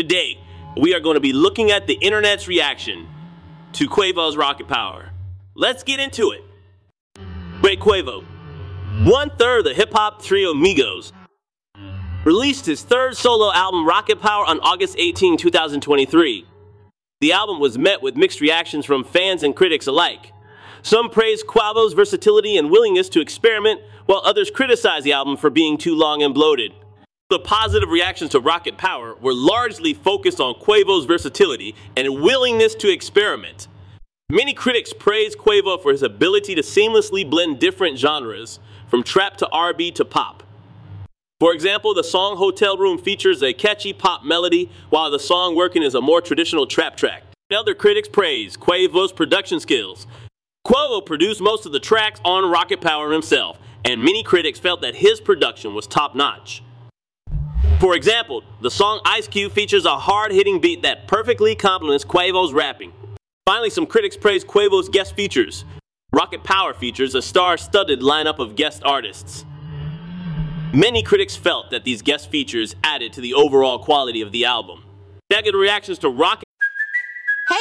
Today, we are going to be looking at the internet's reaction to Quavo's Rocket Power. Let's get into it. Great Quavo, one third of the hip hop trio Migos, released his third solo album Rocket Power on August 18, 2023. The album was met with mixed reactions from fans and critics alike. Some praised Quavo's versatility and willingness to experiment, while others criticized the album for being too long and bloated. The positive reactions to Rocket Power were largely focused on Quavo's versatility and willingness to experiment. Many critics praised Quavo for his ability to seamlessly blend different genres, from trap to R&B to pop. For example, the song Hotel Room features a catchy pop melody, while the song Working is a more traditional trap track. Other critics praised Quavo's production skills. Quavo produced most of the tracks on Rocket Power himself, and many critics felt that his production was top notch. For example, the song Ice Cube features a hard hitting beat that perfectly complements Quavo's rapping. Finally, some critics praised Quavo's guest features. Rocket Power features a star studded lineup of guest artists. Many critics felt that these guest features added to the overall quality of the album. Negative reactions to Rocket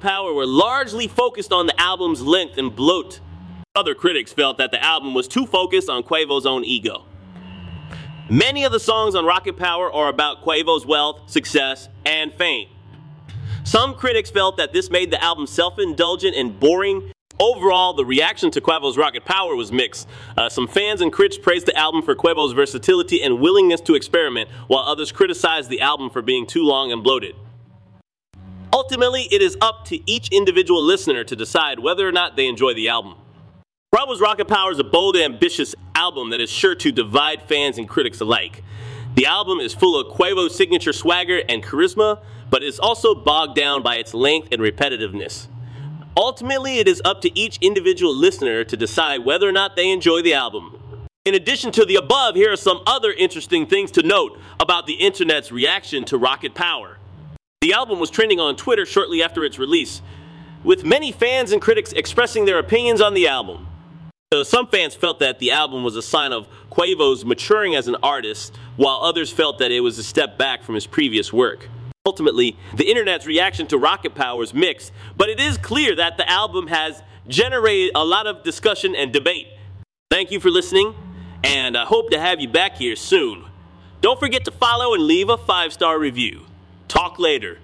Power were largely focused on the album's length and bloat. Other critics felt that the album was too focused on Quavo's own ego. Many of the songs on Rocket Power are about Quavo's wealth, success, and fame. Some critics felt that this made the album self indulgent and boring. Overall, the reaction to Quavo's Rocket Power was mixed. Uh, some fans and critics praised the album for Quavo's versatility and willingness to experiment, while others criticized the album for being too long and bloated. Ultimately, it is up to each individual listener to decide whether or not they enjoy the album. Quavo's Rocket Power is a bold, ambitious album that is sure to divide fans and critics alike. The album is full of Quavo's signature swagger and charisma, but is also bogged down by its length and repetitiveness. Ultimately, it is up to each individual listener to decide whether or not they enjoy the album. In addition to the above, here are some other interesting things to note about the internet's reaction to Rocket Power. The album was trending on Twitter shortly after its release, with many fans and critics expressing their opinions on the album. So some fans felt that the album was a sign of Quavo's maturing as an artist, while others felt that it was a step back from his previous work. Ultimately, the internet's reaction to Rocket Power is mixed, but it is clear that the album has generated a lot of discussion and debate. Thank you for listening, and I hope to have you back here soon. Don't forget to follow and leave a five star review. Talk later.